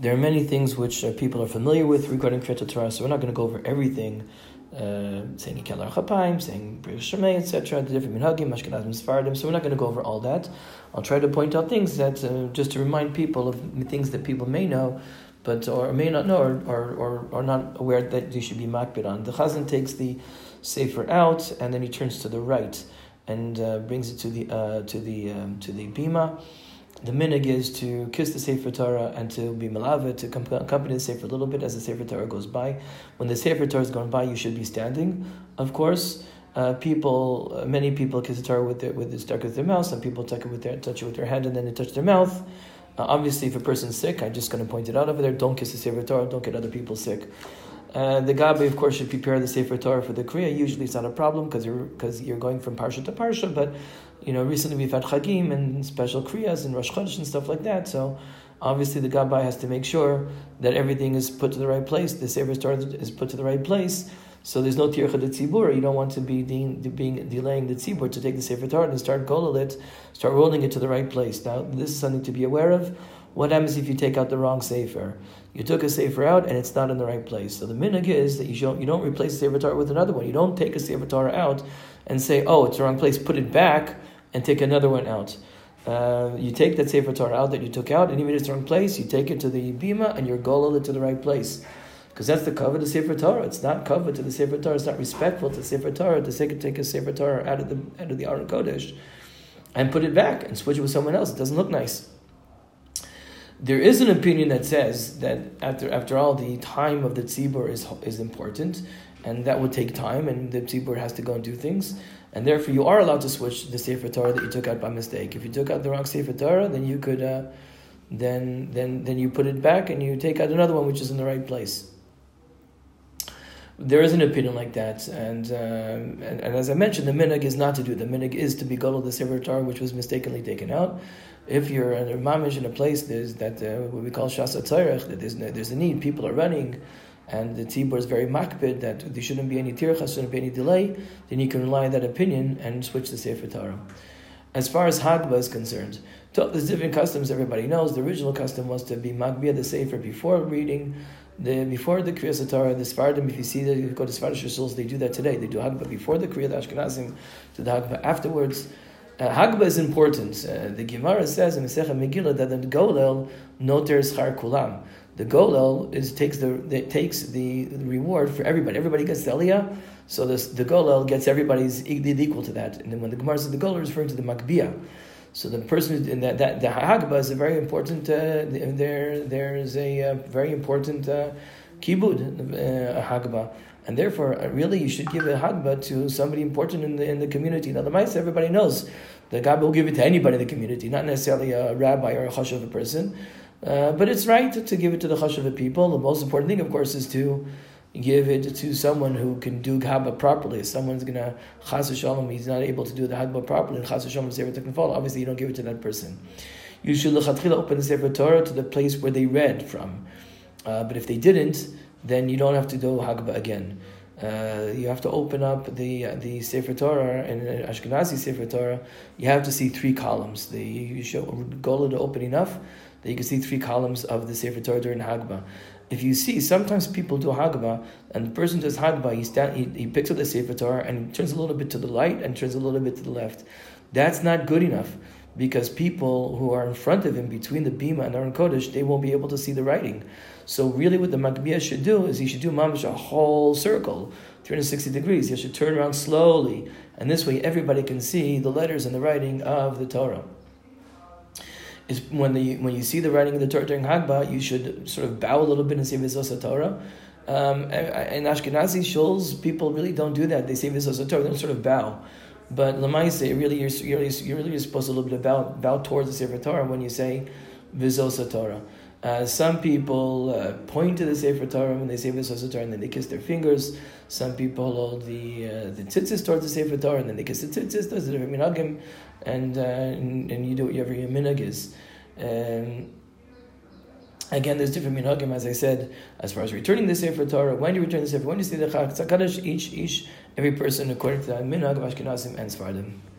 there are many things which uh, people are familiar with regarding Kriyat Torah, so we're not going to go over everything. Uh, saying Ikelar Chapayim, saying Brich Shemay, etc., the different minhagim, Ashkenazim, Sephardim. So we're not going to go over all that. I'll try to point out things that uh, just to remind people of things that people may know, but or may not know, or or, or, or not aware that they should be makbid on. The Chazan takes the sefer out, and then he turns to the right and uh, brings it to the uh, to the um, to the bima the minhag is to kiss the Sefer Torah and to be malava, to accompany the Sefer a little bit as the Sefer Torah goes by. When the Sefer Torah is going by, you should be standing, of course. Uh, people, uh, many people kiss the Torah with their, with the start with their mouth. Some people touch it with their touch it with their hand and then they touch their mouth. Uh, obviously, if a person's sick, I'm just going to point it out over there. Don't kiss the Sefer Torah. Don't get other people sick. The Gabbai, of course, should prepare the Sefer Torah for the Kriya. Usually, it's not a problem because you're because you're going from parsha to parsha. But you know, recently we've had Chagim and special Kriyas and Rosh Chodesh and stuff like that. So obviously the Gabbai has to make sure that everything is put to the right place, the Sefer Torah is put to the right place. So there's no tircha de tzibur. You don't want to be de- being delaying the tzibur to take the Sefer Torah and start golol start rolling it to the right place. Now this is something to be aware of. What happens if you take out the wrong Sefer? You took a Sefer out and it's not in the right place. So the minhag is that you don't, you don't replace the Sefer Torah with another one. You don't take a Sefer Torah out and say, oh, it's the wrong place, put it back and take another one out. Uh, you take that Sefer Torah out that you took out, and even if it's the wrong place, you take it to the bima and you're golol it to the right place. Because that's the cover the Sefer Torah. It's not covered to the Sefer Torah. It's not respectful to Sefer Torah to take a Sefer Torah out of the out of the Aron Kodesh and put it back and switch it with someone else. It doesn't look nice. There is an opinion that says that after after all, the time of the tzibur is is important, and that would take time, and the tzibur has to go and do things and therefore you are allowed to switch the Sefer Torah that you took out by mistake. If you took out the wrong Sefer Torah, then you could, uh, then then then you put it back and you take out another one which is in the right place. There is an opinion like that, and, um, and, and as I mentioned, the minhag is not to do. The minhag is to be gadol the Sefer Torah which was mistakenly taken out. If you're in a mamish in a place there's that uh, what we call shasa that there's there's a need, people are running and the tzibur is very makbid that there shouldn't be any tircha, shouldn't be any delay, then you can rely on that opinion and switch to Sefer Torah. As far as Hagba is concerned, there's different customs everybody knows. The original custom was to be Magbia the Sefer before reading, the before the Kriya Torah, the Sfardim, if you see that you go to Sfardish Rasuls, they do that today. They do Hagba before the Kriya, the Ashkenazim, to the Hagba afterwards. Uh, Hagba is important. Uh, the Gemara says in Masechet Megillah that the Golel noter schar kulam the golel is takes the takes the, reward for everybody. Everybody gets the aliyah, so this, the golel gets everybody's equal to that. And then when the gemara says the golel is referring to the magbia. So the person in that, that the hagba is a very important. Uh, there there is a uh, very important uh, kibud uh, hagba. And therefore, uh, really, you should give a hagba to somebody important in the in the community. Now, the mice everybody knows the Gabba will give it to anybody in the community, not necessarily a rabbi or a chash of a person. Uh, but it's right to, give it to the chashuva people. The most important thing, of course, is to give it to someone who can do Hagba properly. If someone's to chas shalom, he's not able to do the Hagba properly, and chas shalom sefer can fall. Obviously, you don't give it to that person. You should lechatchila open the sefer Torah to the place where they read from. Uh, but if they didn't, then you don't have to do Hagba again. Uh, you have to open up the the Sefer Torah and Ashkenazi Sefer Torah. You have to see three columns. The you show goal to open enough that you can see three columns of the Sefer Torah during Hagba. If you see, sometimes people do Hagba, and the person does Hagba, he, stand, he, he picks up the Sefer Torah and turns a little bit to the right and turns a little bit to the left. That's not good enough because people who are in front of him between the Bima and Aron Kodesh, they won't be able to see the writing. So really what the Magbiya should do is he should do mamish a whole circle, 360 degrees. He should turn around slowly, and this way everybody can see the letters and the writing of the Torah is when the when you see the writing of the Torah during Hagbah, you should sort of bow a little bit and say Vizos Torah. Um, in Ashkenazi shuls, people really don't do that. They say Vizos Torah, they don't sort of bow. But Lamaise, really, you're, you're, you're really supposed to a little bit bow, bow towards the Sefer Torah when you say Vizos Torah. Uh, some people uh, point to the Sefer Torah when they say the Vizos Torah and then they kiss their fingers. Some people hold the uh, the tzitzis towards the Sefer Torah and then they kiss the tzitzis. Those are different minhagim, and, uh, and, and you do whatever your minhag is. Um, again, there's different minhagim, as I said, as far as returning the Sefer Torah. When do you return the Sefer, when you see the Chag each each every person according to the minhag of Ashkenazim and Sfardim.